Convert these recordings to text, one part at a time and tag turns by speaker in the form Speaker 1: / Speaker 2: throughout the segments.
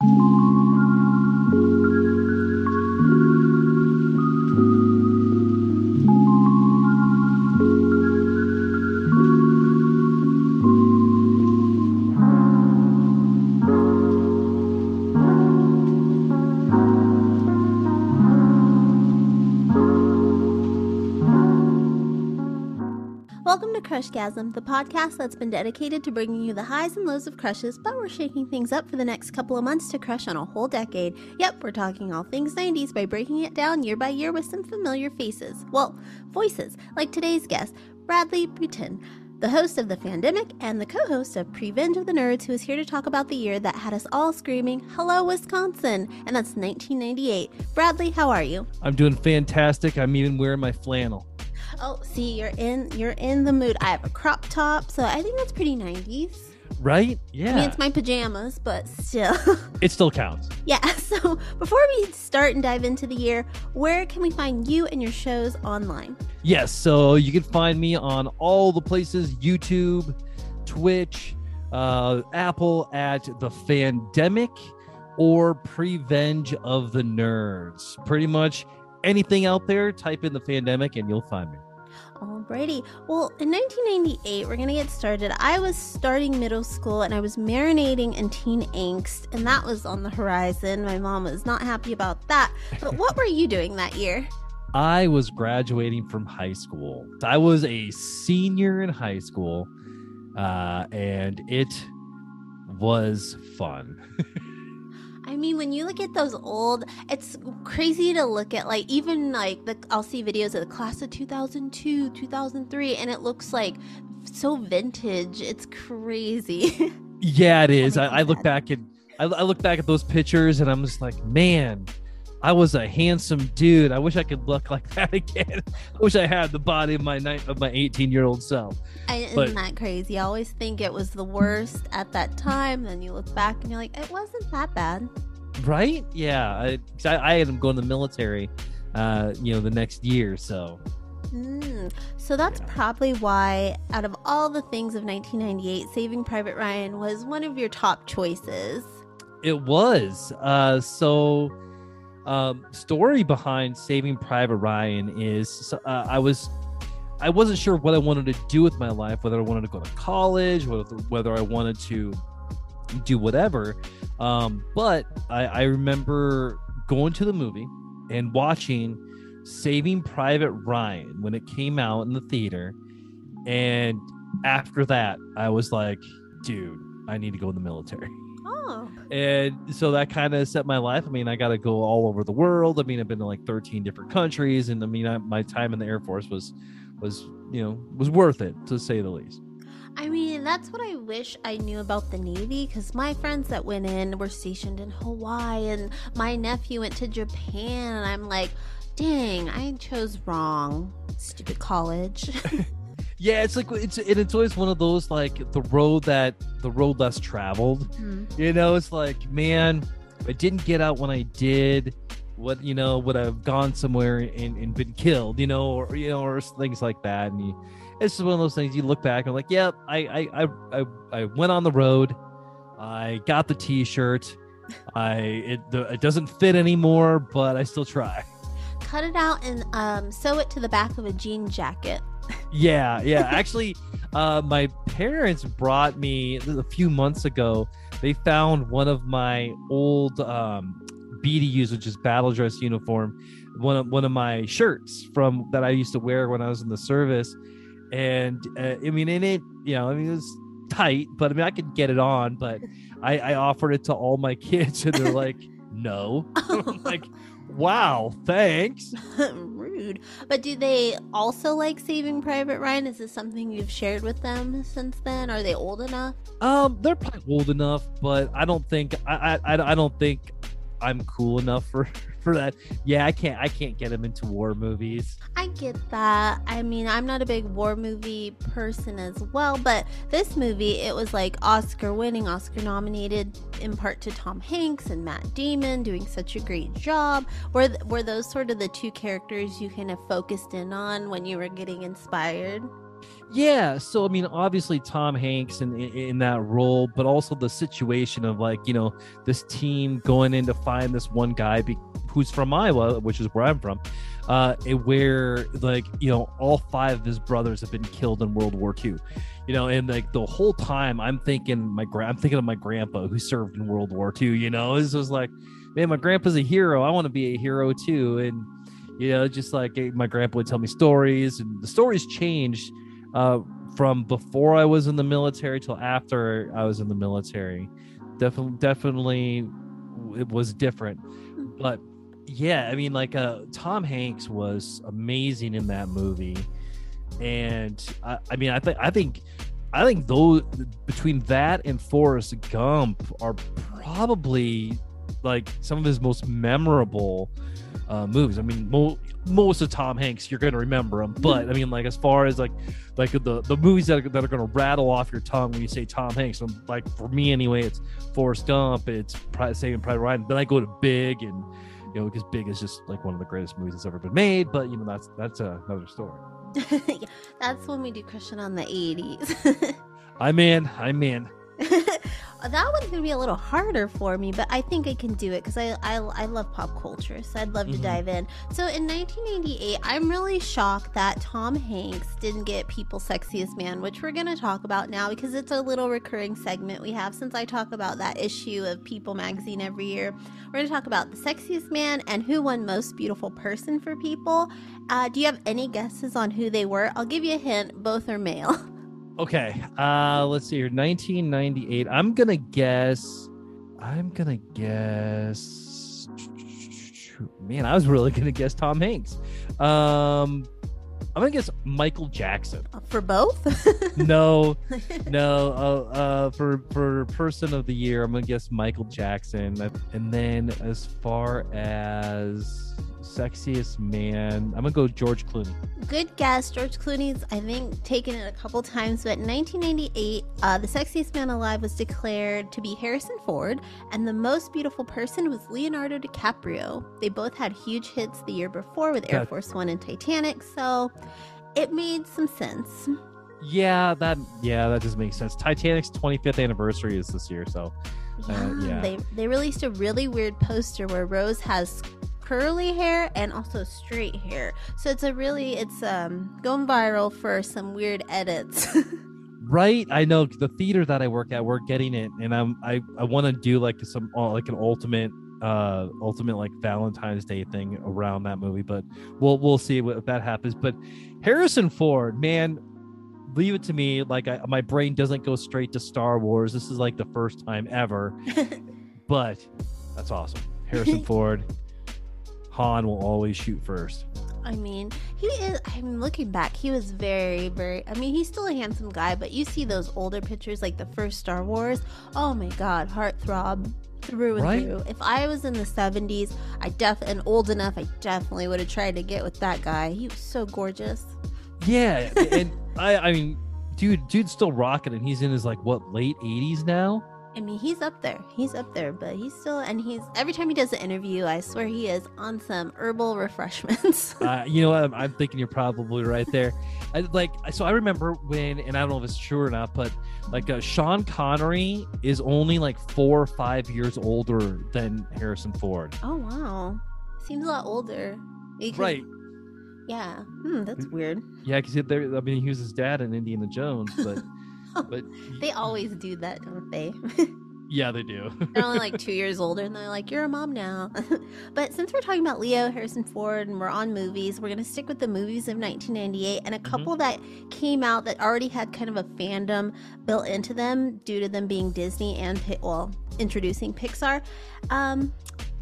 Speaker 1: Welcome Crushgasm, the podcast that's been dedicated to bringing you the highs and lows of crushes, but we're shaking things up for the next couple of months to crush on a whole decade. Yep, we're talking all things 90s by breaking it down year by year with some familiar faces. Well, voices, like today's guest, Bradley Butin, the host of The Fandemic and the co host of Prevenge of the Nerds, who is here to talk about the year that had us all screaming, Hello, Wisconsin! And that's 1998. Bradley, how are you?
Speaker 2: I'm doing fantastic. I'm even wearing my flannel.
Speaker 1: Oh, see, you're in you're in the mood. I have a crop top, so I think that's pretty 90s.
Speaker 2: Right? Yeah.
Speaker 1: I mean, it's my pajamas, but still.
Speaker 2: it still counts.
Speaker 1: yeah. So before we start and dive into the year, where can we find you and your shows online?
Speaker 2: Yes. So you can find me on all the places YouTube, Twitch, uh, Apple at The Fandemic or Prevenge of the Nerds. Pretty much anything out there, type in The Fandemic and you'll find me.
Speaker 1: Alrighty. Well, in 1998, we're going to get started. I was starting middle school and I was marinating in teen angst, and that was on the horizon. My mom was not happy about that. But what were you doing that year?
Speaker 2: I was graduating from high school. I was a senior in high school, uh, and it was fun.
Speaker 1: I mean, when you look at those old, it's crazy to look at. Like even like the I'll see videos of the class of 2002, 2003, and it looks like so vintage. It's crazy.
Speaker 2: yeah, it is. I, I look back at I, I look back at those pictures, and I'm just like, man, I was a handsome dude. I wish I could look like that again. I wish I had the body of my night of my 18 year old self.
Speaker 1: I, isn't but, that crazy? I always think it was the worst at that time. Then you look back and you're like, it wasn't that bad.
Speaker 2: Right? Yeah. I I, I had him go in the military, uh, you know, the next year. So.
Speaker 1: Mm, so that's yeah. probably why, out of all the things of 1998, Saving Private Ryan was one of your top choices.
Speaker 2: It was. Uh, so um, story behind Saving Private Ryan is uh, I was I wasn't sure what I wanted to do with my life, whether I wanted to go to college, whether whether I wanted to do whatever. Um, but I, I remember going to the movie and watching Saving Private Ryan when it came out in the theater, and after that, I was like, dude, I need to go in the military.
Speaker 1: Oh.
Speaker 2: And so that kind of set my life. I mean, I got to go all over the world. I mean, I've been to like 13 different countries, and I mean, I, my time in the Air Force was was you know was worth it to say the least.
Speaker 1: I mean, that's what I wish I knew about the Navy because my friends that went in were stationed in Hawaii, and my nephew went to Japan, and I'm like, dang, I chose wrong. Stupid college.
Speaker 2: yeah it's like it's and it's always one of those like the road that the road less traveled. Mm. you know it's like man i didn't get out when i did what you know would have gone somewhere and, and been killed you know or you know or things like that. And you, it's just one of those things you look back and like yep yeah, I, I i i went on the road. I got the t-shirt. I it, it doesn't fit anymore but i still try.
Speaker 1: Cut it out and um, sew it to the back of a jean jacket
Speaker 2: yeah, yeah. Actually, uh, my parents brought me a few months ago. They found one of my old um, BDUs, which is battle dress uniform, one of one of my shirts from that I used to wear when I was in the service. And uh, I mean, in it, you know, I mean, it was tight, but I mean, I could get it on. But I, I offered it to all my kids, and they're like, "No." like, wow, thanks.
Speaker 1: Rude. But do they also like Saving Private Ryan? Is this something you've shared with them since then? Are they old enough?
Speaker 2: Um, they're probably old enough, but I don't think I I, I don't think I'm cool enough for for that. Yeah, I can't I can't get him into war movies.
Speaker 1: I get that. I mean, I'm not a big war movie person as well, but this movie it was like Oscar winning, Oscar nominated in part to Tom Hanks and Matt Damon doing such a great job. Were were those sort of the two characters you kind of focused in on when you were getting inspired?
Speaker 2: Yeah, so I mean, obviously Tom Hanks in, in in that role, but also the situation of like you know this team going in to find this one guy be, who's from Iowa, which is where I'm from, uh, where like you know all five of his brothers have been killed in World War II, you know, and like the whole time I'm thinking my gra- I'm thinking of my grandpa who served in World War II, you know, it's just like, man, my grandpa's a hero, I want to be a hero too, and you know, just like my grandpa would tell me stories, and the stories changed uh, from before I was in the military till after I was in the military. Definitely, definitely, it was different. But yeah, I mean, like uh, Tom Hanks was amazing in that movie, and I, I mean, I think, I think, I think those between that and Forrest Gump are probably like some of his most memorable uh, movies. I mean, mo- most of Tom Hanks, you're going to remember him, but I mean, like as far as like like the the movies that are, that are going to rattle off your tongue when you say Tom Hanks, um, like for me anyway, it's Forrest Gump, it's Pri- Saving Private Ryan. Then I go to Big, and you know, because Big is just like one of the greatest movies that's ever been made. But you know, that's that's uh, another story.
Speaker 1: yeah, that's when we do Crushin on the 80s.
Speaker 2: I'm in. I'm in.
Speaker 1: that one's gonna be a little harder for me, but I think I can do it because I, I I love pop culture, so I'd love to
Speaker 2: Mhm.
Speaker 1: dive in. So in 1988, I'm really shocked that Tom Hanks didn't get People's Sexiest Man, which we're gonna talk about now because it's a little recurring segment we have since I talk about that issue of People magazine every year. We're gonna talk about the sexiest man and who won Most Beautiful Person for People. Uh, do you have any guesses on who they were? I'll give you a hint. Both are male.
Speaker 2: Okay. Uh let's see here. 1998. I'm gonna guess. I'm gonna guess. Man, I was really gonna guess Tom Hanks. Um, I'm gonna guess Michael Jackson.
Speaker 1: For both?
Speaker 2: No, no. Uh, uh, for for person of the year, I'm gonna guess Michael Jackson. And then as far as sexiest man, I'm gonna go George Clooney.
Speaker 1: Good guess. George Clooney's, I think, taken it a couple times, but in 1998, uh, the sexiest man alive was declared to be Harrison Ford, and the most beautiful person was Leonardo DiCaprio. They both had huge hits the year before with Air Force One and Titanic, so it made some sense.
Speaker 2: Yeah, that yeah, that does make sense. Titanic's 25th anniversary is this year, so
Speaker 1: Yeah,
Speaker 2: yeah.
Speaker 1: They, they released a really weird poster where Rose has curly hair and also straight hair. So it's a really, it's um going viral for some weird edits.
Speaker 2: right. I know the theater that I work at, we're getting it, and I'm I I want to do like some uh, like an ultimate uh ultimate like Valentine's Day thing around that movie, but we'll we'll see what, if that happens. But Harrison Ford, man. Leave it to me. Like I, my brain doesn't go straight to Star Wars. This is like the first time ever. but that's awesome. Harrison Ford, Han will always shoot first.
Speaker 1: I mean, he is. I'm looking back. He was very, very. I mean, he's still a handsome guy, but you see those older pictures, like the first Star Wars. Oh my God, heartthrob through and
Speaker 2: Right?
Speaker 1: through. If I was in the 70s, I def and old enough, I definitely would have tried to get with that guy. He was so gorgeous.
Speaker 2: Yeah, and I, I mean, dude, dude's still rocking, and he's in his like what late 80s now.
Speaker 1: I mean, he's up there. He's up there, but he's still. And he's every time he does an interview, I swear he is on some herbal refreshments.
Speaker 2: Uh, you know, what? I'm, I'm thinking you're probably right there. I, like, so I remember when, and I don't know if it's true or not, but like uh, Sean Connery is only like four or five years older than Harrison Ford.
Speaker 1: oh wow, seems a lot older.
Speaker 2: Right.
Speaker 1: Yeah. Hmm, that's weird.
Speaker 2: Yeah, because there. I mean, he was his dad in Indiana Jones, but but
Speaker 1: They always do that, don't they?
Speaker 2: yeah, they do.
Speaker 1: they're only like two years older and they're like, you're a mom now. but since we're talking about Leo, Harrison Ford, and we're on movies, we're going to stick with the movies of 1998 and a couple that came out that already had kind of a fandom built into them due to them being Disney and, well, introducing Pixar. Um,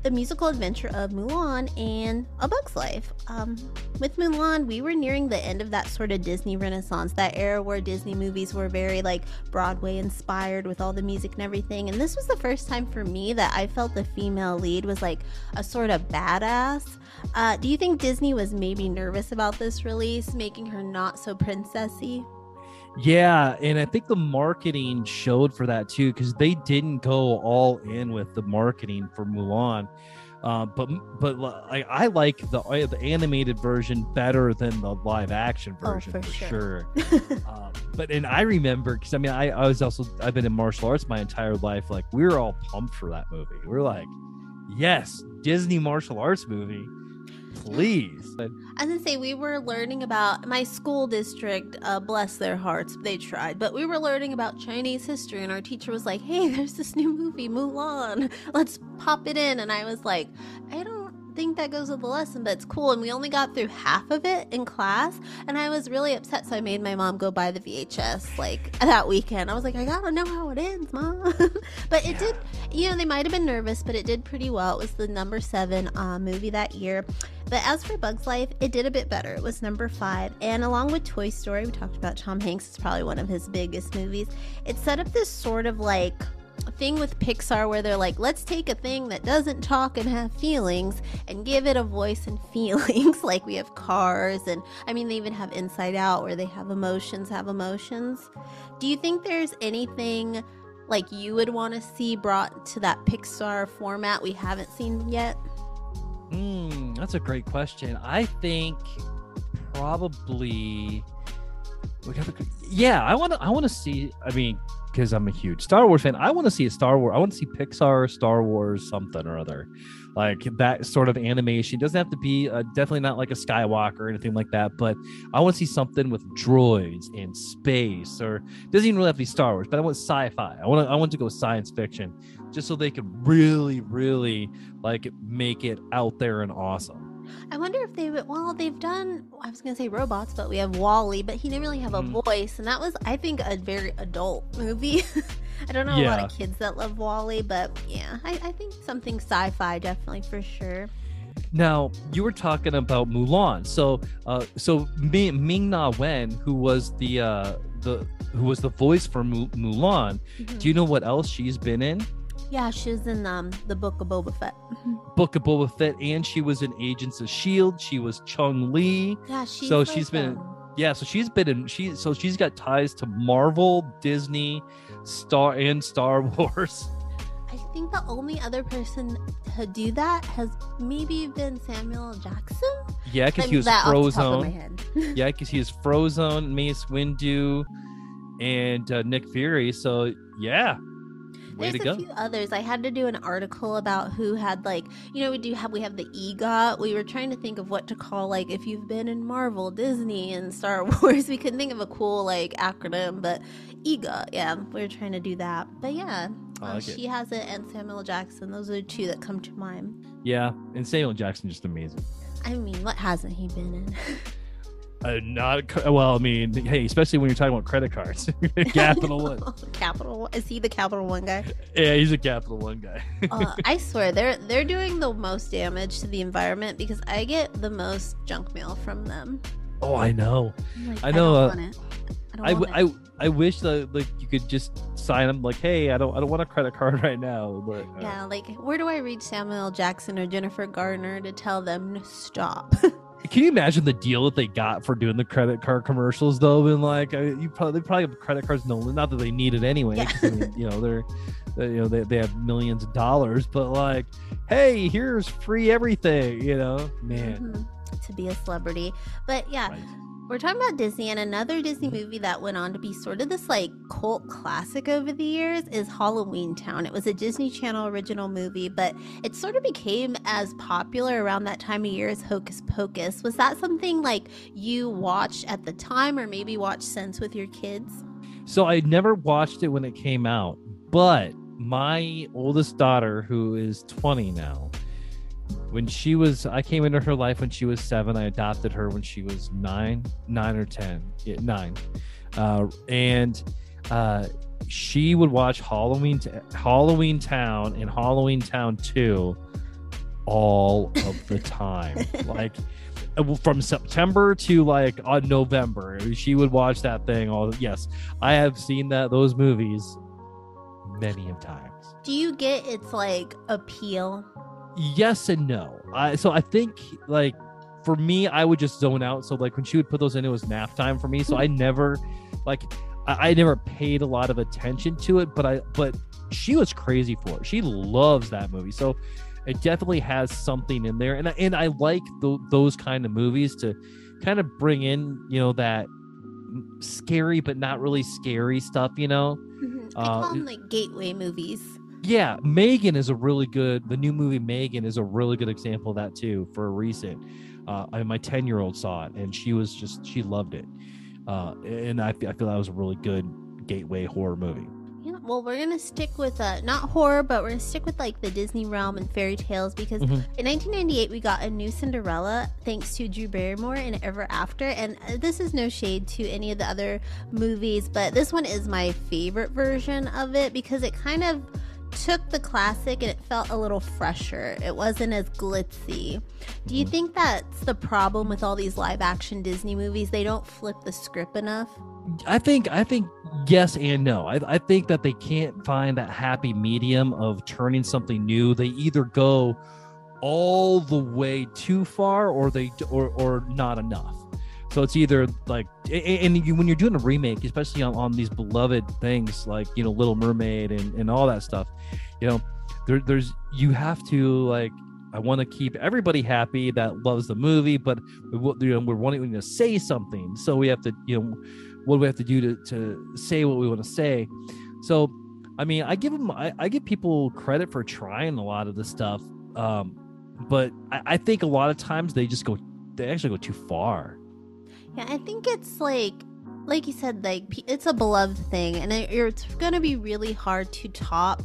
Speaker 1: the musical adventure of Mulan and A Bug's Life. Um, with Mulan, we were nearing the end of that sort of Disney renaissance, that era where Disney movies were very like Broadway inspired with all the music and everything. And this was the first time for me that I felt the female lead was like a sort of badass. Uh, do you think Disney was maybe nervous about this release, making her not so princessy?
Speaker 2: Yeah, and I think the marketing showed for that too, because they didn't go all in with the marketing for Mulan. Uh, but but I, I like the the animated version better than the live action
Speaker 1: Oh,
Speaker 2: version
Speaker 1: for
Speaker 2: for,
Speaker 1: sure.
Speaker 2: sure. um, but and I remember because I mean I, I was also I've been in martial arts my entire life. Like we were all pumped for that movie. We are like, yes, Disney martial arts movie, please. And-
Speaker 1: I was gonna say we were learning about my school district. Uh, bless their hearts, they tried, but we were learning about Chinese history, and our teacher was like, "Hey, there's this new movie, Mulan. Let's pop it in." And I was like, "I don't think that goes with the lesson, but it's cool." And we only got through half of it in class, and I was really upset. So I made my mom go buy the VHS like that weekend. I was like, "I gotta know how it ends, mom." but it did. You know, they might have been nervous, but it did pretty well. It was the number seven uh, movie that year. But as for Bug's Life, it did a bit better. It was number five. And along with Toy Story, we talked about Tom Hanks, it's probably one of his biggest movies. It set up this sort of like thing with Pixar where they're like, let's take a thing that doesn't talk and have feelings and give it a voice and feelings. like we have cars, and I mean, they even have Inside Out where they have emotions, have emotions. Do you think there's anything like you would want to see brought to that Pixar format we haven't seen yet?
Speaker 2: Hmm, that's a great question. I think probably yeah, I want to I want to see I mean because I'm a huge Star Wars fan, I want to see a Star Wars. I want to see Pixar, Star Wars, something or other, like that sort of animation. Doesn't have to be uh, definitely not like a Skywalker or anything like that, but I want to see something with droids and space, or doesn't even really have to be Star Wars. But I want sci-fi. I want to I want to go science fiction, just so they could really, really like make it out there and awesome.
Speaker 1: I wonder if they would. Well, they've done. I was gonna say robots, but we have WALL-E, but he didn't really have a
Speaker 2: Mhm.
Speaker 1: voice, and that was, I think, a very adult movie. I don't know a lot of kids that love WALL-E, but yeah, I, I think something sci-fi definitely for sure.
Speaker 2: Now you were talking about Mulan, so uh, so Mi- Ming Na Wen, who was the uh, the who was the voice for Mu- Mulan.
Speaker 1: Mhm.
Speaker 2: Do you know what else she's been in?
Speaker 1: Yeah, she was in um the Book of Boba Fett.
Speaker 2: Book of Boba Fett, and she was in Agents of Shield. She was Chung Lee.
Speaker 1: Yeah, she's
Speaker 2: So
Speaker 1: like,
Speaker 2: she's been-
Speaker 1: um,
Speaker 2: Yeah, so she's been in she so she's got ties to Marvel, Disney, Star and Star Wars.
Speaker 1: I think the only other person to do that has maybe been Samuel Jackson.
Speaker 2: Yeah, because he was
Speaker 1: that off the top of my
Speaker 2: Frozone.
Speaker 1: head.
Speaker 2: Yeah, because he was Frozone, Mace Windu, and uh, Nick Fury. So yeah, way
Speaker 1: There's a
Speaker 2: go.
Speaker 1: few others. I had to do an article about who had like, you know, we do have we have the EGOT. We were trying to think of what to call like if you've been in Marvel, Disney, and Star Wars. We couldn't think of a cool like acronym, but EGOT. Yeah, we were trying to do that. But yeah, uh,
Speaker 2: like
Speaker 1: she has it, and Samuel Jackson. Those are the two that come to mind.
Speaker 2: Yeah, and Samuel Jackson just amazing.
Speaker 1: I mean, what hasn't he been in?
Speaker 2: Uh, not well. I mean, hey, especially when you're talking about credit cards, Capital One.
Speaker 1: Capital One. Is he the Capital One guy?
Speaker 2: Yeah, he's a Capital One guy.
Speaker 1: uh, I swear they're they're doing the most damage to the environment because I get the most junk mail from them.
Speaker 2: oh, I know.
Speaker 1: Like,
Speaker 2: I know,
Speaker 1: don't
Speaker 2: uh.
Speaker 1: I don't
Speaker 2: I,
Speaker 1: want
Speaker 2: w-
Speaker 1: it.
Speaker 2: I, I wish that like you could just sign them like, hey, I don't I don't want a credit card right now. But uh,
Speaker 1: Yeah, like where do I reach Samuel Jackson or Jennifer Garner to tell them to stop?
Speaker 2: Can you imagine the deal that they got for doing the credit card commercials though? And like, uh, you probably they probably have credit cards. No, not that they need it anyway.
Speaker 1: Yeah.
Speaker 2: I mean, you know, they're, they, you know, they, they have millions of dollars. But like, hey, here's free everything. You know, man.
Speaker 1: Mhm, to be a celebrity. But yeah,
Speaker 2: Right.
Speaker 1: We're talking about Disney and another Disney movie that went on to be sort of this like cult classic over the years is Halloweentown. It was a Disney Channel original movie, but it sort of became as popular around that time of year as Hocus Pocus. Was that something like you watched at the time or maybe watched since with your kids?
Speaker 2: So I never watched it when it came out, but my oldest daughter, who is 20 now, when she was, I came into her life when she was seven. I adopted her when she was nine, nine or 10, yeah, nine. Uh, and uh, she would watch Halloween, Halloweentown and Halloweentown 2 all of the time. like, uh, from September to like on November. She would watch that thing all yes. I have seen that those movies many of times.
Speaker 1: Do you get its like appeal?
Speaker 2: Yes and no. I so I think like for me, I would just zone out. So like when she would put those in, it was nap time for me. So I never like I, I never paid a lot of attention to it, but I but she was crazy for it. She loves that movie. So it definitely has something in there, and and I like th- those kind of movies to kind of bring in you know that scary but not really scary stuff. You know,
Speaker 1: mm-hmm. I call uh, them like gateway movies.
Speaker 2: Yeah, M3GAN is a really good. The new movie M3GAN is a really good example of that too. For a recent, uh, I, my ten year old saw it and she was just she loved it, uh, and I, I feel that was a really good gateway horror movie.
Speaker 1: Yeah, well, we're gonna stick with uh, not horror, but we're gonna stick with like the Disney realm and fairy tales because mm-hmm. in 1998 we got a new Cinderella thanks to Drew Barrymore in Ever After, and uh, this is no shade to any of the other movies, but this one is my favorite version of it because it kind of took the classic and it felt a little fresher. It wasn't as glitzy. Do you mm-hmm. think that's the problem with all these live action Disney movies? They don't flip the script enough?
Speaker 2: I think I think yes and no. I, I think that they can't find that happy medium of turning something new. They either go all the way too far or they or or not enough. So it's either like, and you, when you're doing a remake, especially on, on these beloved things like you know Little Mermaid and, and all that stuff, you know, there, there's you have to like I want to keep everybody happy that loves the movie, but we, you know, we're wanting to say something, so we have to you know what do we have to do to, to say what we want to say? So i mean i give them I, I give people credit for trying a lot of the stuff um, but I, I think a lot of times they just go they actually go too far
Speaker 1: yeah i think it's like like you said like it's a beloved thing and it's gonna be really hard to top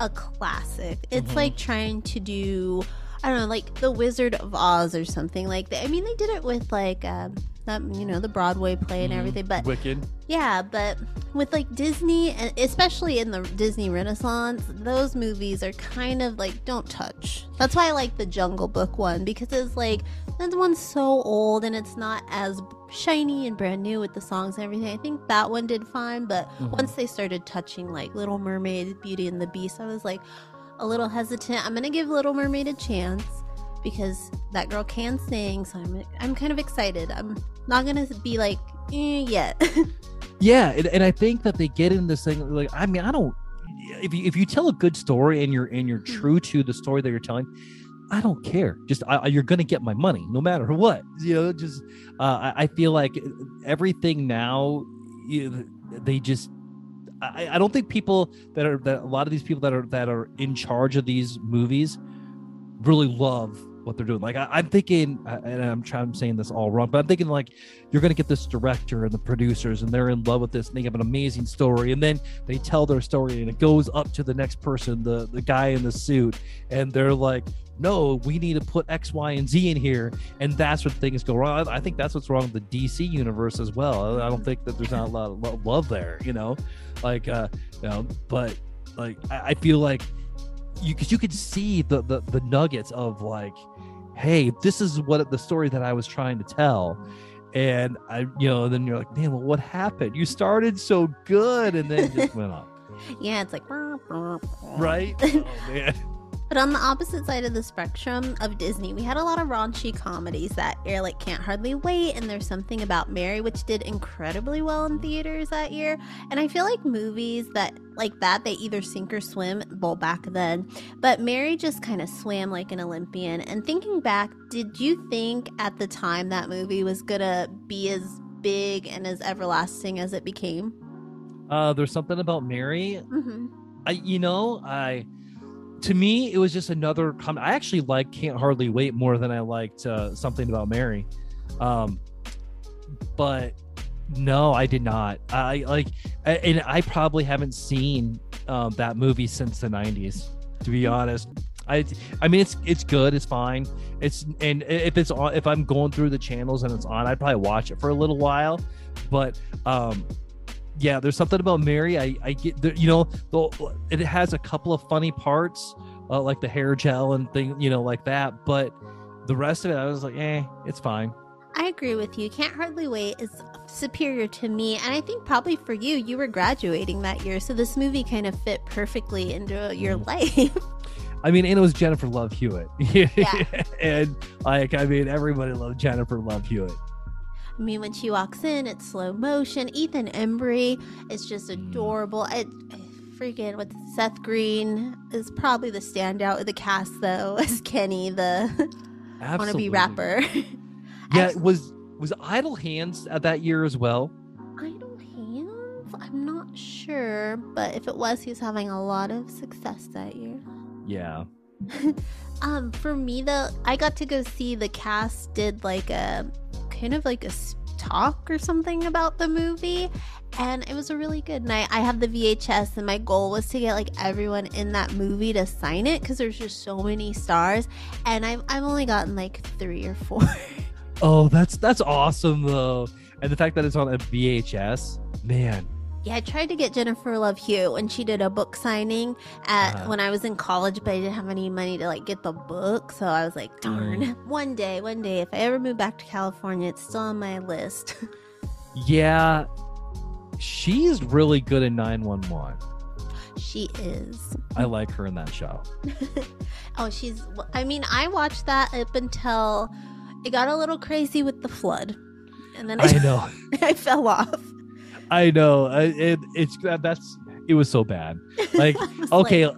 Speaker 1: a classic it's mm-hmm. like trying to do i don't know like the wizard of oz or something like that i mean they did it with like um, that you know the Broadway play and mm-hmm. everything. But
Speaker 2: Wicked.
Speaker 1: Yeah, but with like Disney and especially in the Disney Renaissance, those movies are kind of like don't touch. That's why I like the Jungle Book one because it's like that one's so old and it's not as shiny and brand new with the songs and everything. I think that one did fine, but mm-hmm. once they started touching like Little Mermaid, Beauty and the Beast, I was like a little hesitant. I'm gonna give Little Mermaid a chance because that girl can sing. So I'm I'm kind of excited. I'm not gonna be like eh, yet.
Speaker 2: yeah, and, and I think that they get in this thing like I mean I don't if you if you tell a good story and you're and you're mm-hmm. true to the story that you're telling. I don't care. Just I, you're gonna get my money no matter what. You know, just uh, I, I feel like everything now, you, they just I, I, don't think people that are that a lot of these people that are that are in charge of these movies really love what they're doing. Like I, am thinking, and I'm trying, I'm saying this all wrong, but I'm thinking like you're going to get this director and the producers, and they're in love with this, and they have an amazing story, and then they tell their story, and it goes up to the next person, the the guy in the suit, and they're like, no, we need to put X, Y, and Z in here, and that's what things go wrong. I think that's what's wrong with the DC universe as well. I don't think that there's not a lot of love there, you know, like, uh, you know, but like I, I feel like you because you could see the, the the nuggets of like hey this is what the story that i was trying to tell. And i you know then you're like man well what happened? You started so good and then just went on.
Speaker 1: Yeah it's like
Speaker 2: right? Oh,
Speaker 1: but on the opposite side of the spectrum of Disney, we had a lot of raunchy comedies that air like Can't Hardly Wait, and There's Something About Mary, which did incredibly well in theaters that year. And I feel like movies that like that, they either sink or swim, well, back then. But Mary just kind of swam like an Olympian. And thinking back, did you think at the time that movie was gonna be as big and as everlasting as it became?
Speaker 2: Uh, there's something about Mary. Mm-hmm. I, you know, I to me, it was just another. Com- I actually like Can't Hardly Wait more than I liked uh, Something About Mary. Um, but no, I did not. I like, and I probably haven't seen um, that movie since the '90s. To be honest, I, I mean, it's it's good. It's fine. It's and if it's on, if I'm going through the channels and it's on, I'd probably watch it for a little while. But um, yeah, there's something about Mary. I, I get, the, you know, the, it has a couple of funny parts, uh, like the hair gel and thing, you know, like that. But the rest of it, I was like, eh, it's fine.
Speaker 1: I agree with you. Can't Hardly Wait is superior to me. And I think probably for you, you were graduating that year. So this movie kind of fit perfectly into your mm. life.
Speaker 2: I mean, and it was Jennifer Love Hewitt. yeah. and like, I mean, everybody loved Jennifer Love Hewitt.
Speaker 1: I mean, when she walks in, it's slow motion. Ethan Embry is just adorable. It, freaking with Seth Green is probably the standout of the cast though as Kenny the wannabe rapper.
Speaker 2: yeah, was was Idle Hands at that year as well?
Speaker 1: Idle Hands? I'm not sure, but if it was, he was having a lot of success that year.
Speaker 2: Yeah.
Speaker 1: um, for me though, I got to go see the cast did like a kind of like a talk or something about the movie and it was a really good night. I have the VHS, and my goal was to get like everyone in that movie to sign it because there's just so many stars, and I've I've only gotten like three or four.
Speaker 2: oh, that's that's awesome though, and the fact that it's on a VHS, man.
Speaker 1: Yeah, I tried to get Jennifer Love Hewitt when she did a book signing at uh-huh. when I was in college, but I didn't have any money to like get the book, so I was like, darn. Mm. One day, one day, if I ever move back to California, it's still on my list.
Speaker 2: yeah, she's really good in 911.
Speaker 1: She is.
Speaker 2: I like her in that show.
Speaker 1: oh, she's. I mean, I watched that up until it got a little crazy with the flood, and then I,
Speaker 2: I know
Speaker 1: I fell off.
Speaker 2: I know. It, it's that's it was so bad. Like okay. Like,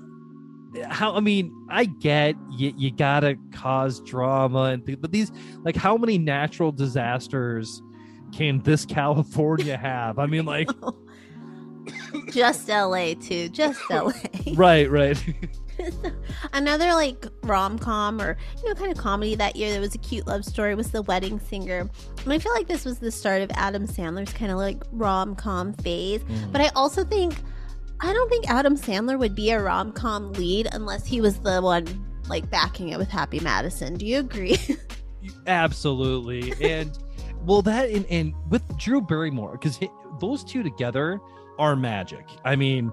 Speaker 2: how I mean, I get you, you gotta cause drama and th- but these like how many natural disasters can this California have? I mean, like,
Speaker 1: just LA too, just LA.
Speaker 2: right, right.
Speaker 1: Another like rom com or you know kind of comedy that year that was a cute love story was The Wedding Singer. And I feel like this was the start of Adam Sandler's kind of like rom com phase. Mm. But I also think I don't think Adam Sandler would be a rom com lead unless he was the one like backing it with Happy Madison. Do you agree?
Speaker 2: Absolutely. And well, that and, and with Drew Barrymore, because those two together are magic. I mean,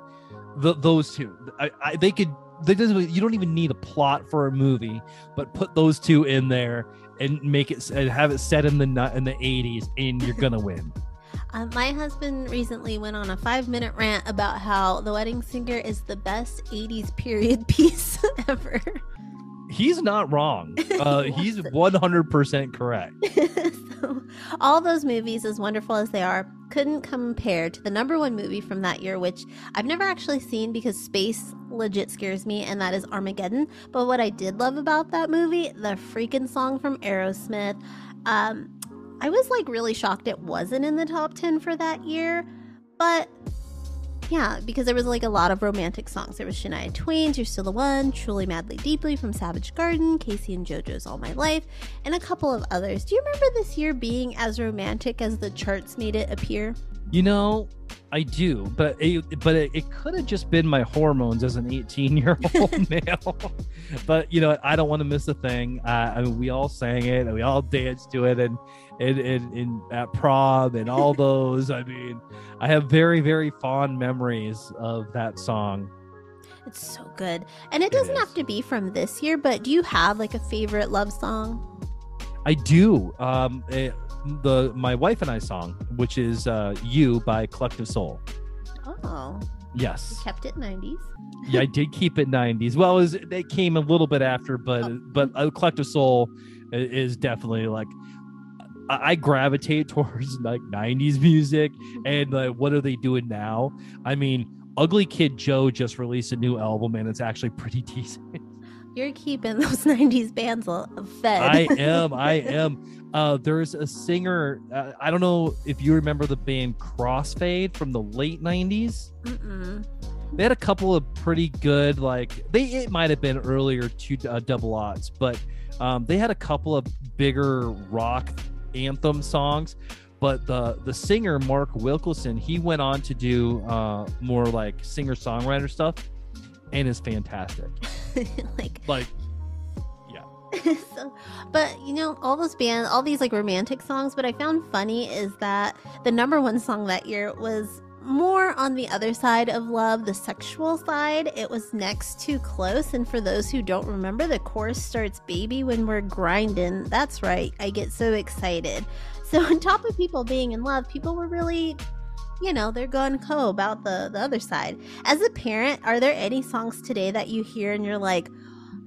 Speaker 2: the, those two, I, I, they could. You don't even need a plot for a movie, but put those two in there and make it and have it set in the nut in the eighties, and you're gonna win.
Speaker 1: Uh, my husband recently went on a five minute rant about how The Wedding Singer is the best 80s period piece ever
Speaker 2: he's not wrong. Uh, he's 100% correct.
Speaker 1: so, all those movies, as wonderful as they are, couldn't compare to the number one movie from that year, which I've never actually seen because space legit scares me, and that is Armageddon. But what I did love about that movie, the freaking song from Aerosmith, um, I was like really shocked it wasn't in the top 10 for that year. But yeah, because there was like a lot of romantic songs. There was Shania Twain's You're Still the One, Truly Madly Deeply from Savage Garden, K-Ci and JoJo's All My Life, and a couple of others. Do you remember this year being as romantic as the charts made it appear?
Speaker 2: You know, I do, but it, but it, it could have just been my hormones as an 18 year old male. but you know, I don't want to miss a thing. Uh, I mean, we all sang it and we all danced to it, and in, in, in at prom and all those. I mean, I have very very fond memories of that song.
Speaker 1: It's so good, and it doesn't it have to be from this year. But do you have like a favorite love song?
Speaker 2: I do. Um, it, the my wife and I song, which is uh, "You" by Collective Soul.
Speaker 1: Oh.
Speaker 2: Yes.
Speaker 1: You kept it 90s.
Speaker 2: yeah, I did keep it 90s. Well, it, was, it came a little bit after, but oh. but uh, Collective Soul is definitely like I gravitate towards like 90s music and like what are they doing now? I mean, Ugly Kid Joe just released a new album and it's actually pretty decent.
Speaker 1: You're keeping those 90s bands fed.
Speaker 2: I am. I am. Uh, there's a singer. Uh, I don't know if you remember the band Crossfade from the late 90s. Mm-mm. They had a couple of pretty good, like, they it might have been earlier to uh, double odds, but um, they had a couple of bigger rock anthem songs but the the singer mark wilkinson he went on to do uh more like singer songwriter stuff and is fantastic. Like like yeah.
Speaker 1: So, but you know all those bands all these like romantic songs what i found funny is that the number one song that year was more on the other side of love, the sexual side, it was Next Too Close. And for those who don't remember, the chorus starts baby when we're grinding. That's right, I get so excited. So, on top of people being in love, people were really, you know, they're going co about the, the other side. As a parent, are there any songs today that you hear and you're like,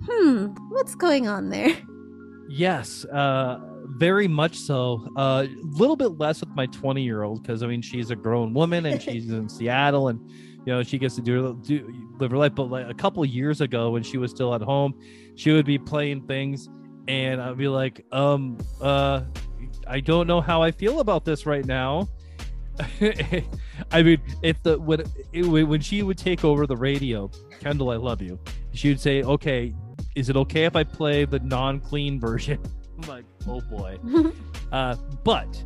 Speaker 1: hmm, what's going on there?
Speaker 2: Yes, uh, very much so. A uh, little bit less with my 20 year old because I mean she's a grown woman and she's in Seattle and you know she gets to do, do live her life. But like a couple years ago when she was still at home, she would be playing things and I'd be like, um, uh, I don't know how I feel about this right now. I mean, if the when it, when she would take over the radio, Kendall, I love you. She would say, "Okay, is it okay if I play the non-clean version?" I'm like, "Oh boy," uh, but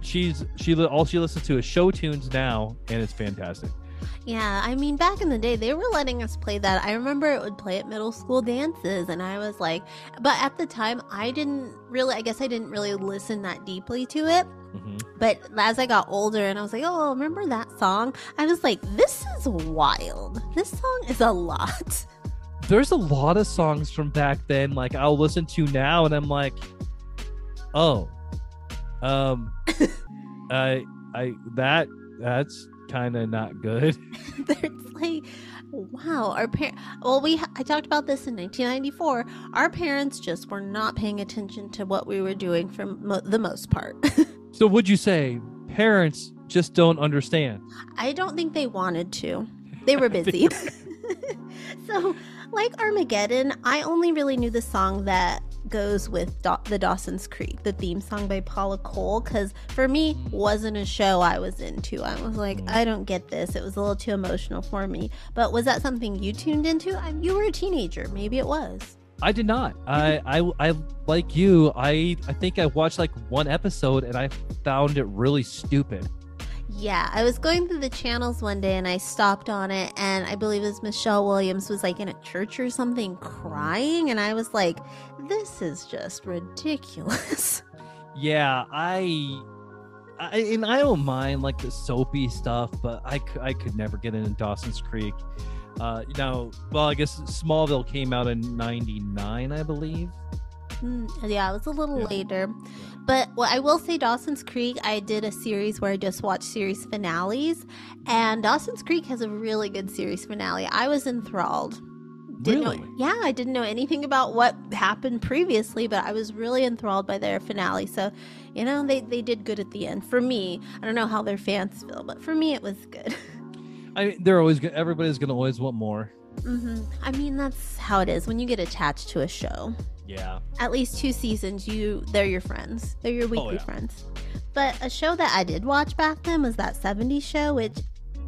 Speaker 2: she's she all she listens to is show tunes now, and it's fantastic.
Speaker 1: Yeah, I mean, back in the day, they were letting us play that. I remember it would play at middle school dances, and I was like, but at the time, I didn't really, I guess I didn't really listen that deeply to it. Mm-hmm. But as I got older and I was like, oh, remember that song? I was like, this is wild. This song is a lot.
Speaker 2: There's a lot of songs from back then, like I'll listen to now, and I'm like, oh, um, I, I, that, that's kind of not good.
Speaker 1: it's like, wow, our parents. Well, we I talked about this in 1994. Our parents just were not paying attention to what we were doing for mo- the most part.
Speaker 2: so, would you say parents just don't understand?
Speaker 1: I don't think they wanted to. They were busy. so, like Armageddon, I only really knew the song that goes with da- the Dawson's Creek, the theme song by Paula Cole, because for me, wasn't a show I was into. I was like, mm. I don't get this. It was a little too emotional for me. But was that something you tuned into? I, you were a teenager. Maybe it was.
Speaker 2: I did not. I, I, I, like you. I, I think I watched like one episode and I found it really stupid.
Speaker 1: Yeah, I was going through the channels one day and I stopped on it, and I believe it was Michelle Williams was like in a church or something crying, and I was like, this is just ridiculous.
Speaker 2: Yeah, I. I, and I don't mind like the soapy stuff, but I, I could never get into Dawson's Creek. Uh, you know, well, I guess Smallville came out in '99, I believe.
Speaker 1: Mm, yeah, it was a little yeah. later. But well, I will say Dawson's Creek, I did a series where I just watched series finales, and Dawson's Creek has a really good series finale. I was enthralled.
Speaker 2: Didn't really?
Speaker 1: Know, yeah, I didn't know anything about what happened previously, but I was really enthralled by their finale. So, you know, they, they did good at the end. For me, I don't know how their fans feel, but for me, it was good.
Speaker 2: I mean, they're always good. everybody's gonna always want more.
Speaker 1: Mm-hmm. I mean, that's how it is when you get attached to a show.
Speaker 2: Yeah.
Speaker 1: At least two seasons, you they're your friends. They're your oh, weekly oh, yeah. friends. But a show that I did watch back then was that 70s show, which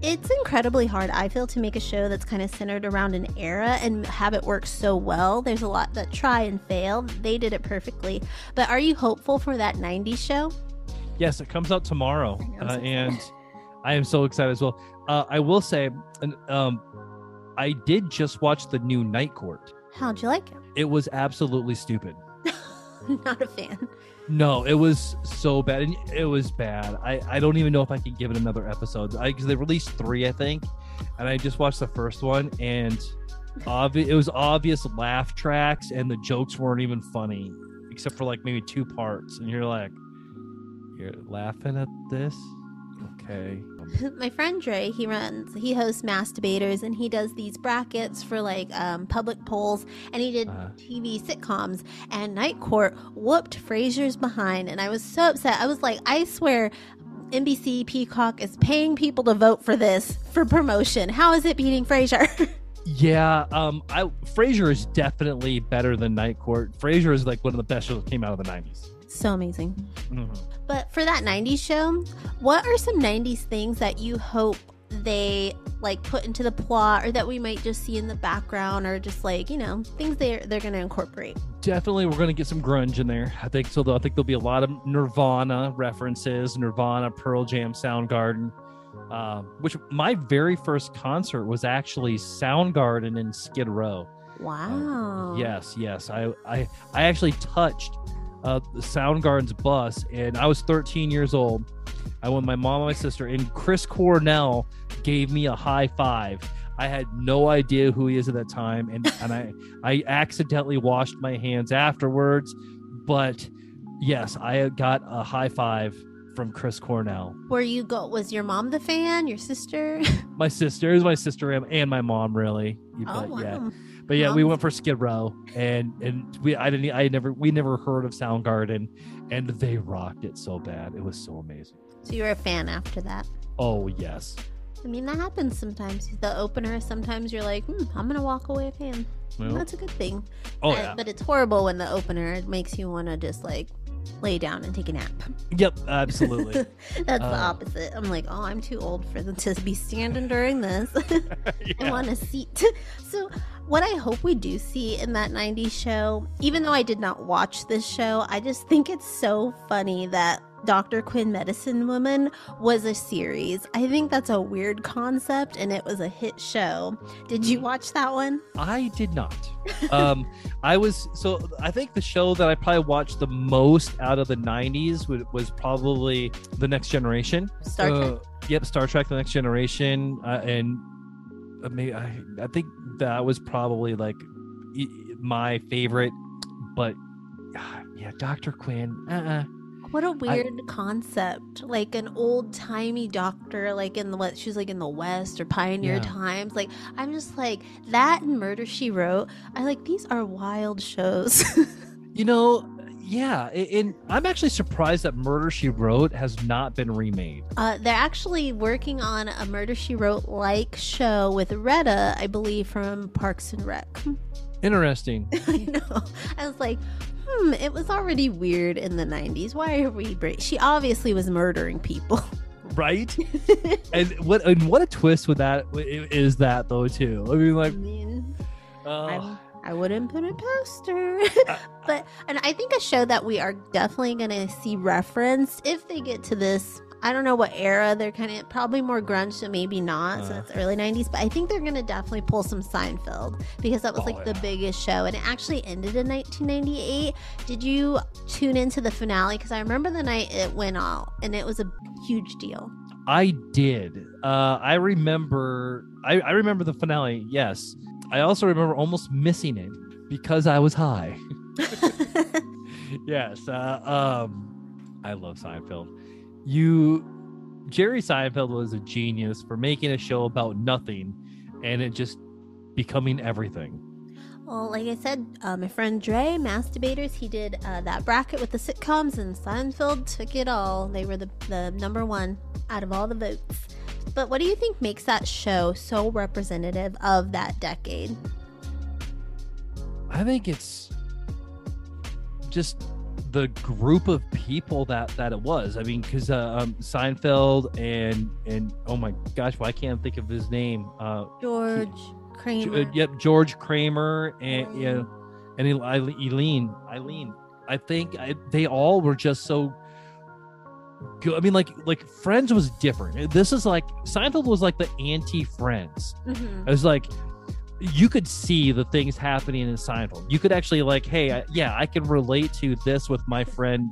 Speaker 1: it's incredibly hard, I feel, to make a show that's kind of centered around an era and have it work so well. There's a lot that try and fail. They did it perfectly. But are you hopeful for that 90s show?
Speaker 2: Yes, it comes out tomorrow. Uh, and I am so excited as well. Uh, I will say, um, I did just watch the new Night Court.
Speaker 1: How'd you like it?
Speaker 2: It was absolutely stupid.
Speaker 1: Not a fan.
Speaker 2: No, it was so bad. And it was bad. I, I don't even know if I can give it another episode. Because they released three, I think. And I just watched the first one and obvi- it was obvious laugh tracks and the jokes weren't even funny. Except for like maybe two parts. And you're like, you're laughing at this? Okay.
Speaker 1: My friend Dre, he runs, he hosts Mass-Debaters, and he does these brackets for like um, public polls, and he did uh, TV sitcoms. And Night Court whooped Frasier's behind, and I was so upset. I was like, I swear. NBC Peacock is paying people to vote for this for promotion. How is it beating Frasier?
Speaker 2: Yeah, um, I Frasier is definitely better than Night Court. Frasier is like one of the best shows that came out of the '90s.
Speaker 1: So amazing. Mm-hmm. But for that 90s show, what are some 90s things that you hope they like put into the plot or that we might just see in the background or just like, you know, things they're they're gonna incorporate?
Speaker 2: Definitely we're gonna get some grunge in there. I think so I think there'll be a lot of Nirvana references, Nirvana, Pearl Jam, Soundgarden. Uh, which my very first concert was actually Soundgarden in Skid Row.
Speaker 1: Wow.
Speaker 2: Uh, yes, yes. I, I I actually touched uh, Soundgarden's bus, and I was 13 years old. I went with my mom and my sister, and Chris Cornell gave me a high five. I had no idea who he is at that time, and, and I I accidentally washed my hands afterwards. But yes, I got a high five from Chris Cornell.
Speaker 1: Where you go? Was your mom the fan? Your sister?
Speaker 2: my sister is my sister and my mom, really.
Speaker 1: oh, wow. Yeah
Speaker 2: But yeah, we
Speaker 1: Um,
Speaker 2: went for Skid Row, and and we I didn't I never we never heard of Soundgarden, and they rocked it so bad. It was so amazing.
Speaker 1: So you were a fan after that.
Speaker 2: Oh yes,
Speaker 1: I mean, that happens sometimes. The opener, sometimes you're like, hmm, I'm gonna walk away a fan.
Speaker 2: Well,
Speaker 1: That's a good thing.
Speaker 2: oh yeah,
Speaker 1: But it's horrible when the opener makes you want to just like lay down and take a nap.
Speaker 2: yep, absolutely.
Speaker 1: That's the
Speaker 2: Uh.
Speaker 1: opposite. I'm like, oh, I'm too old for them to be standing during this. I want a seat. So, what I hope we do see in that 90s show, even though I did not watch this show, I just think it's so funny that Dr. Quinn Medicine Woman was a series. I think that's a weird concept and it was a hit show. Did you watch that one?
Speaker 2: I did not. Um, I was so I think the show that I probably watched the most out of the '90s was, was probably The Next Generation.
Speaker 1: Star Trek.
Speaker 2: Uh, yep, Star Trek: The Next Generation, uh, and I mean, I, I think that was probably like my favorite. But ah, yeah, Doctor Quinn. Uh-uh.
Speaker 1: What a weird concept. Like an old timey doctor, like in the what she's like in the West or pioneer
Speaker 2: Yeah.
Speaker 1: times. Like I'm just like that and Murder She Wrote. I like these are wild shows.
Speaker 2: You know, yeah, and I'm actually surprised that Murder She Wrote has not been remade.
Speaker 1: uh, they're actually working on a Murder She Wrote like show with Retta, I believe, from Parks and Rec.
Speaker 2: Interesting.
Speaker 1: I know. I was like, hmm, it was already weird in the 90s. Why are we? She obviously was murdering people.
Speaker 2: right and what and what a twist with that is that though too i mean
Speaker 1: I
Speaker 2: like
Speaker 1: mean,
Speaker 2: uh,
Speaker 1: I, I wouldn't put it past her. But and I think a show that we are definitely gonna see referenced if they get to this. I don't know what era they're kind of probably more grunge, so maybe not. so
Speaker 2: Uh.
Speaker 1: that's early '90s, but I think they're gonna definitely pull some Seinfeld because that was
Speaker 2: Oh,
Speaker 1: like the biggest show, and it actually ended in 1998. Did you tune into the finale? Because I remember the night it went out, and it was a huge deal.
Speaker 2: i did uh i remember I, I remember the finale yes i also remember almost missing it because i was high yes uh um i love seinfeld you jerry seinfeld was a genius for making a show about nothing and it just becoming everything
Speaker 1: Well, like I said, uh, my friend Dre, Mass-Debaters, he did uh, that bracket with the sitcoms, and Seinfeld took it all. They were the, the number one out of all the votes. But what do you think makes that show so representative of that decade?
Speaker 2: I think it's just the group of people that that it was. I mean, because uh, um, Seinfeld and and oh my gosh, why can't I think of his name? Uh,
Speaker 1: George
Speaker 2: Ge-
Speaker 1: Kramer.
Speaker 2: uh, yep, George Kramer and yeah, and Eileen. Eileen. I think I, they all were just so good. I mean, like like Friends was different. This is like Seinfeld was like the anti Friends.
Speaker 1: Mhm.
Speaker 2: It was like you could see the things happening in Seinfeld. You could actually like, hey, I, yeah, I can relate to this with my friend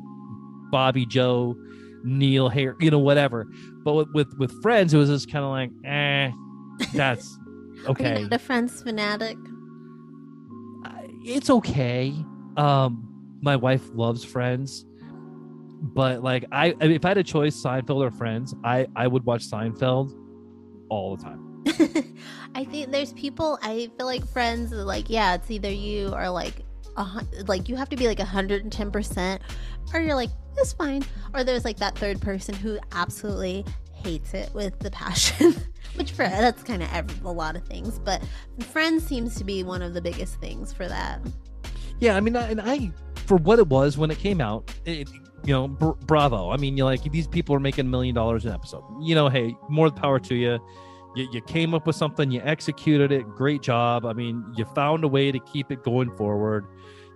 Speaker 2: Bobby Joe, Neil Hair, you know, whatever. But with with, with friends, it was just kind of like, eh, that's okay.
Speaker 1: a Friends fanatic?
Speaker 2: It's okay. Um, my wife loves Friends, but like, I I mean, if I had a choice, Seinfeld or Friends, I I would watch Seinfeld all the time.
Speaker 1: I think there's people. I feel like friends like, yeah, it's either you or like, hun- like you have to be like hundred and ten percent, or you're like, it's fine. Or there's like that third person who absolutely hates it with the passion. Which for that's kind of a lot of things, but Friends seems to be one of the biggest things for that.
Speaker 2: Yeah, I mean, I- and I for what it was when it came out, it, you know, br- bravo. I mean, you're like these people are making a million dollars an episode. You know, hey, more power to you. You. You came up with something, you executed it, great job. I mean, you found a way to keep it going forward.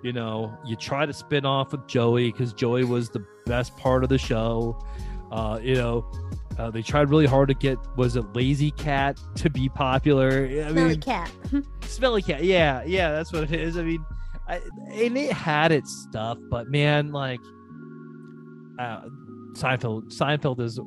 Speaker 2: You know, you try to spin off with Joey because Joey was the best part of the show. Uh, you know, uh, they tried really hard to get was it Lazy Cat to be popular. I
Speaker 1: Smelly
Speaker 2: mean,
Speaker 1: cat.
Speaker 2: Smelly cat. Yeah, yeah, that's what it is. I mean, I, and it had its stuff, but man, like, uh, Seinfeld, Seinfeld is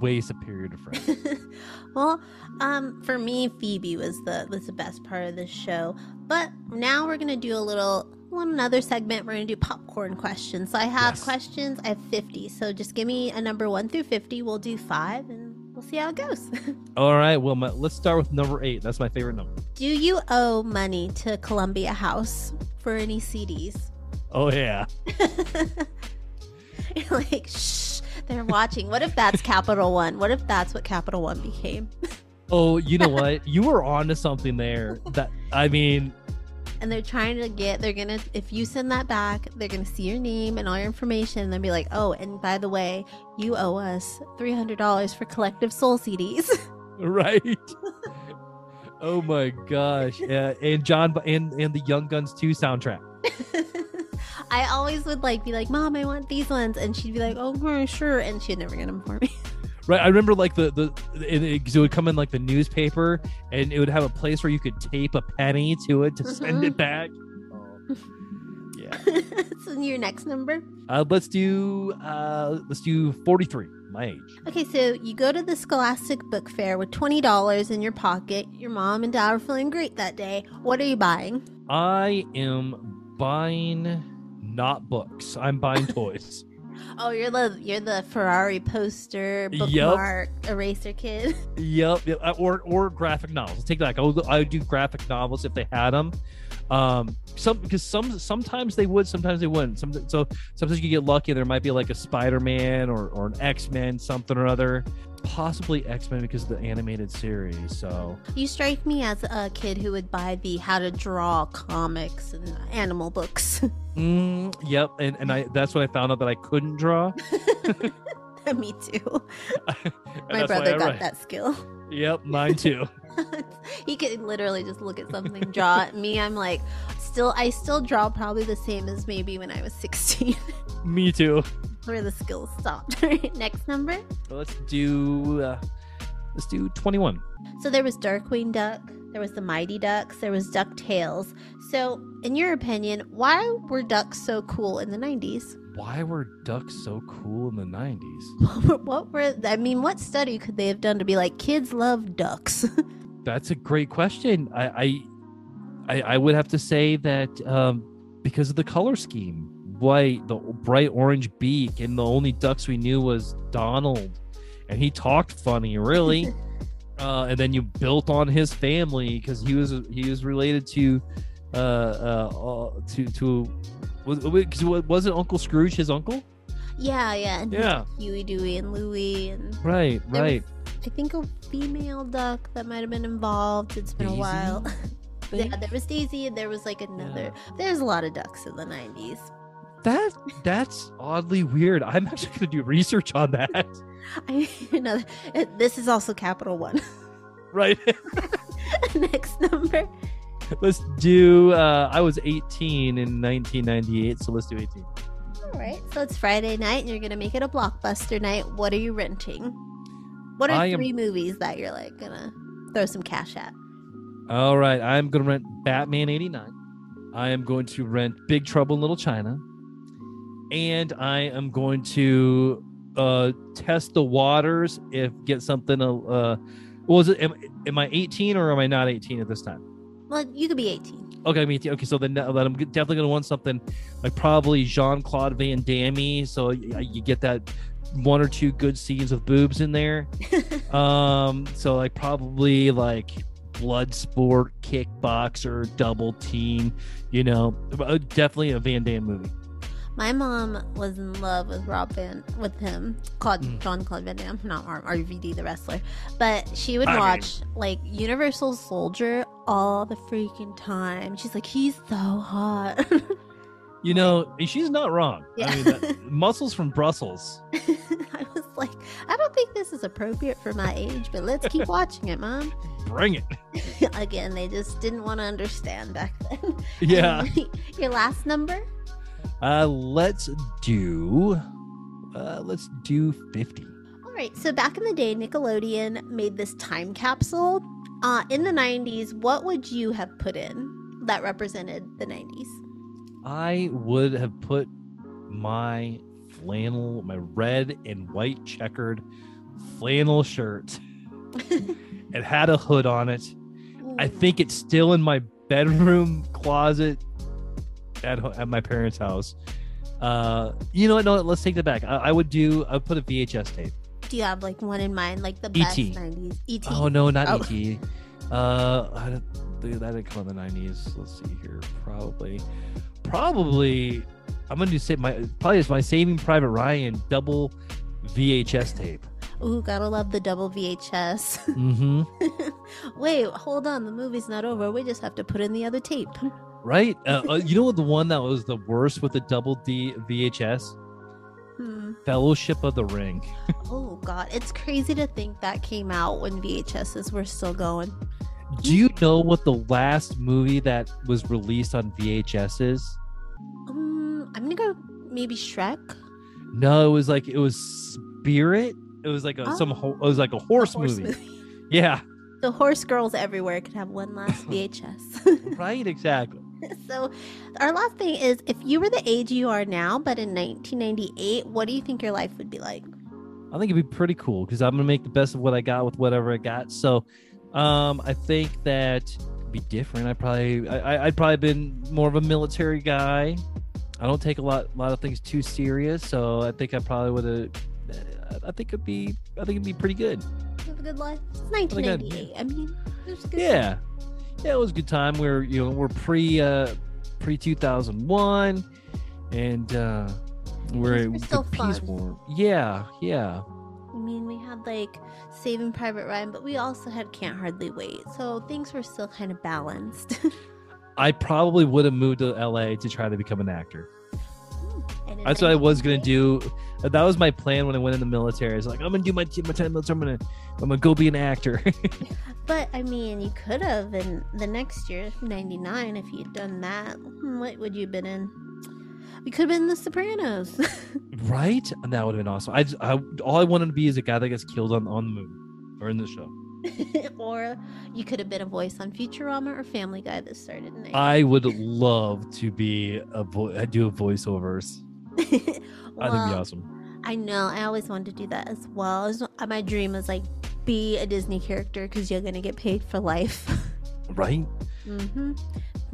Speaker 2: way superior to Friends.
Speaker 1: well, um, for me, Phoebe was the was the best part of the show. But now we're gonna do a little one another segment. We're gonna do popcorn questions. So I have
Speaker 2: Yes.
Speaker 1: questions. I have fifty. So just give me a number one through fifty. We'll do five, and we'll see how it goes.
Speaker 2: All right. Well, my, let's start with number eight. That's my favorite number.
Speaker 1: Do you owe money to Columbia House for any CDs?
Speaker 2: Oh yeah.
Speaker 1: Like, shh, they're watching. What if that's Capital One? What if that's what Capital One became?
Speaker 2: Oh, you know what? you were on to something there. That I mean,
Speaker 1: and they're trying to get they're gonna if you send that back they're gonna see your name and all your information and they'll be like oh and by the way you owe us $300 for collective soul cds
Speaker 2: right. oh my gosh. Yeah, and John and and the Young Guns 2 soundtrack.
Speaker 1: i always would like be like mom i want these ones and she'd be like oh sure and she'd never get them for me
Speaker 2: Right. I remember like the the it, it would come in like the newspaper and it would have a place where you could tape a penny to it to send it back. Oh. Yeah.
Speaker 1: so your next number
Speaker 2: Uh, let's do uh let's do 43, my age.
Speaker 1: okay so you go to the scholastic book fair with $20 in your pocket your mom and dad are feeling great that day what are you buying
Speaker 2: I am buying not books. I'm buying toys.
Speaker 1: oh you're the you're the ferrari poster
Speaker 2: Yup.
Speaker 1: bookmark eraser kid
Speaker 2: Yep, yep, uh, or or graphic novels. Take that. back. I would, I would do graphic novels if they had them. Um, some because some sometimes they would, sometimes they wouldn't. Some so sometimes you get lucky. There might be like a Spider Man or or an X Men something or other. Possibly X Men because of the animated series. So
Speaker 1: You strike me as a kid who would buy the how to draw comics and animal books.
Speaker 2: mm, yep, and and I that's when I found out that I couldn't draw.
Speaker 1: me too. My brother got
Speaker 2: write.
Speaker 1: that skill.
Speaker 2: Yep, mine too.
Speaker 1: He could literally just look at something, draw it. Me, I'm like, still, I still draw probably the same as maybe when I was 16,
Speaker 2: Me too.
Speaker 1: where the skills stopped. Next number.
Speaker 2: Let's do uh, let's do twenty one.
Speaker 1: So there was Darkwing Duck, there was the Mighty Ducks, there was DuckTales. So, in your opinion, why were ducks so cool in the 90s?
Speaker 2: Why were ducks so cool in the nineties?
Speaker 1: what were I mean, what study could they have done to be like kids love ducks?
Speaker 2: That's a great question. I I, I, I would have to say that um, because of the color scheme, white, the bright orange beak, and the only ducks we knew was Donald, and he talked funny, really. uh, and then you built on his family because he was he was related to uh, uh, uh to to was because wasn't Uncle Scrooge his uncle?
Speaker 1: yeah, yeah. and
Speaker 2: Yeah.
Speaker 1: Huey, Dewey, and Louie, and
Speaker 2: Right, right.
Speaker 1: I think a female duck that might have been involved. It's been a while. Yeah, there was Daisy, and there was like another. There's a lot of ducks in the 90s.
Speaker 2: That that's oddly weird. I'm actually gonna do research on that.
Speaker 1: I, you know, it- this is also Capital One.
Speaker 2: Right.
Speaker 1: Next number.
Speaker 2: let's do uh I was 18 in 1998, so let's do 18.
Speaker 1: All right, so it's Friday night, and you're gonna make it a blockbuster night. What are you renting? What are
Speaker 2: I am-
Speaker 1: three movies that you're like gonna throw some cash at?
Speaker 2: All right, I'm gonna rent Batman 89. I am going to rent Big Trouble in Little China. And I am going to uh test the waters if get something uh uh, was it am, am I 18 or am I not 18 at this time?
Speaker 1: Well, you could be 18.
Speaker 2: Okay, me too. Okay, so then, then I'm definitely gonna want something like probably Jean Claude Van Damme. So you, you get that one or two good scenes with boobs in there. um, so like probably like Bloodsport, Kickboxer, Double Team. You know, uh, definitely a Van Damme movie.
Speaker 1: My mom was in love with Rob Van with him, Claude
Speaker 2: Mm.
Speaker 1: John Claude Van Damme, not R- RVD the wrestler, but she would
Speaker 2: I mean-
Speaker 1: watch like Universal Soldier all the freaking time. She's like, he's so hot.
Speaker 2: You know, she's not wrong.
Speaker 1: Yeah.
Speaker 2: I mean, that, muscles from Brussels.
Speaker 1: I was like, I don't think this is appropriate for my age, but let's keep watching it, mom.
Speaker 2: Bring it.
Speaker 1: Again, they just didn't want to understand back then.
Speaker 2: Yeah.
Speaker 1: Your last number?
Speaker 2: Uh, let's do. Uh, let's do 50.
Speaker 1: All right. So back in the day, Nickelodeon made this time capsule. Uh, in the 90s, what would you have put in that represented the 90s?
Speaker 2: I would have put my flannel, my red and white checkered flannel shirt. it had a hood on it. I think it's still in my bedroom closet at, at my parents' house. Uh, you know what? No, let's take that back. I, I would do. I would put a VHS tape.
Speaker 1: do you have like one in mind, like the
Speaker 2: E.T..
Speaker 1: best '90s? E.T.
Speaker 2: Oh no, not
Speaker 1: Oh.
Speaker 2: ET. Uh, I that didn't come in the nineties. Let's see here. Probably, probably. I'm gonna do say my probably is my Saving Private Ryan double VHS tape.
Speaker 1: Ooh, gotta love the double VHS.
Speaker 2: Mm-hmm.
Speaker 1: Wait, hold on. The movie's not over. We just have to put in the other tape.
Speaker 2: Right? Uh, uh, you know what? The one that was the worst with the double D VHS,
Speaker 1: Hmm.
Speaker 2: Fellowship of the Ring.
Speaker 1: Oh God, it's crazy to think that came out when VHSs were still going.
Speaker 2: Do you know what the last movie that was released on VHS is?
Speaker 1: Um, I'm gonna go maybe Shrek.
Speaker 2: No, it was like it was Spirit. It was like a some ho- it was like a horse,
Speaker 1: The horse
Speaker 2: movie. Yeah,
Speaker 1: The horse girls everywhere could have one last VHS.
Speaker 2: right, exactly.
Speaker 1: so, our last thing is if you were the age you are now, but in 1998, what do you think your life would be like?
Speaker 2: I think it'd be pretty cool because I'm gonna make the best of what I got with whatever I got. So, um, I think that be different. I probably, I, I- I'd probably been more of a military guy. I don't take a lot, lot of things too serious. So I think I probably would have. I think it'd be, I think it'd be pretty good.
Speaker 1: Have a good life. It's
Speaker 2: think I'd-
Speaker 1: 1998. I mean, it was a good.
Speaker 2: Yeah, yeah, it was a good time. We're, you know, we're pre, uh, pre 2001, and uh, we're,
Speaker 1: were still
Speaker 2: the peace
Speaker 1: fun.
Speaker 2: war. Yeah, yeah.
Speaker 1: I mean, we had like Saving Private Ryan, but we also had Can't Hardly Wait. So things were still kind of balanced.
Speaker 2: I probably would have moved to LA to try to become an actor.
Speaker 1: In
Speaker 2: That's what I was gonna do. That was my plan when I went in the military. I was like, I'm gonna do my my time in the military. I'm gonna I'm gonna go be an actor.
Speaker 1: But I mean, you could have in the next year, 99, if you'd done that. Hmm, What would you have been in? We could have been The Sopranos.
Speaker 2: right? And that would have been awesome. I, just, I all I wanted to be is a guy that gets killed on on the movie or in the show.
Speaker 1: or you could have been a voice on Futurama or Family Guy that started in
Speaker 2: I would love to be a vo- I do a voiceovers. I think it'd be awesome.
Speaker 1: I know. I always wanted to do that as well. Was- my dream was like be a Disney character because you're gonna get paid for life.
Speaker 2: Right?
Speaker 1: mm-hmm.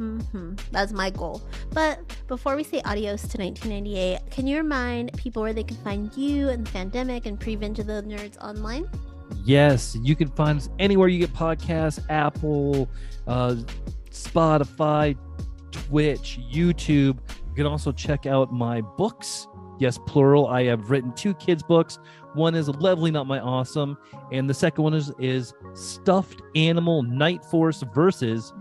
Speaker 1: Mm-hmm. That's my goal. But before we say adios to 1998, can you remind people where they can find you and the Fandemic and Prevenge of the Nerds online?
Speaker 2: Yes, you can find us anywhere you get podcasts, Apple, uh, Spotify, Twitch, YouTube. You can also check out my books. Yes, plural. I have written two kids' books. One is Lovely, Not My Awesome, and the second one is, is Stuffed Animal Night Force versus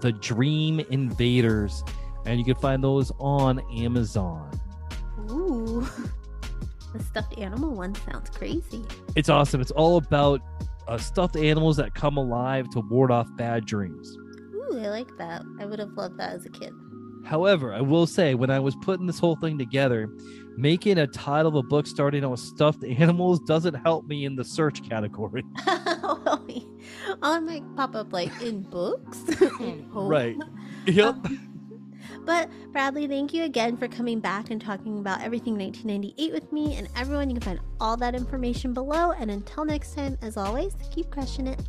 Speaker 2: the Dream Invaders. And you can find those on Amazon.
Speaker 1: Ooh. The stuffed animal one sounds crazy.
Speaker 2: It's awesome. It's all about uh, stuffed animals that come alive to ward off bad dreams.
Speaker 1: Ooh, I like that. I would have loved that as a kid.
Speaker 2: However, I will say, when I was putting this whole thing together, making a title of a book starting out with stuffed animals doesn't help me in the search category.
Speaker 1: I might pop up like in books. in.
Speaker 2: Right. Yep.
Speaker 1: Um, But Bradley, thank you again for coming back and talking about everything 1998 with me and everyone. You can find all that information below. And until next time, as always, keep crushing it.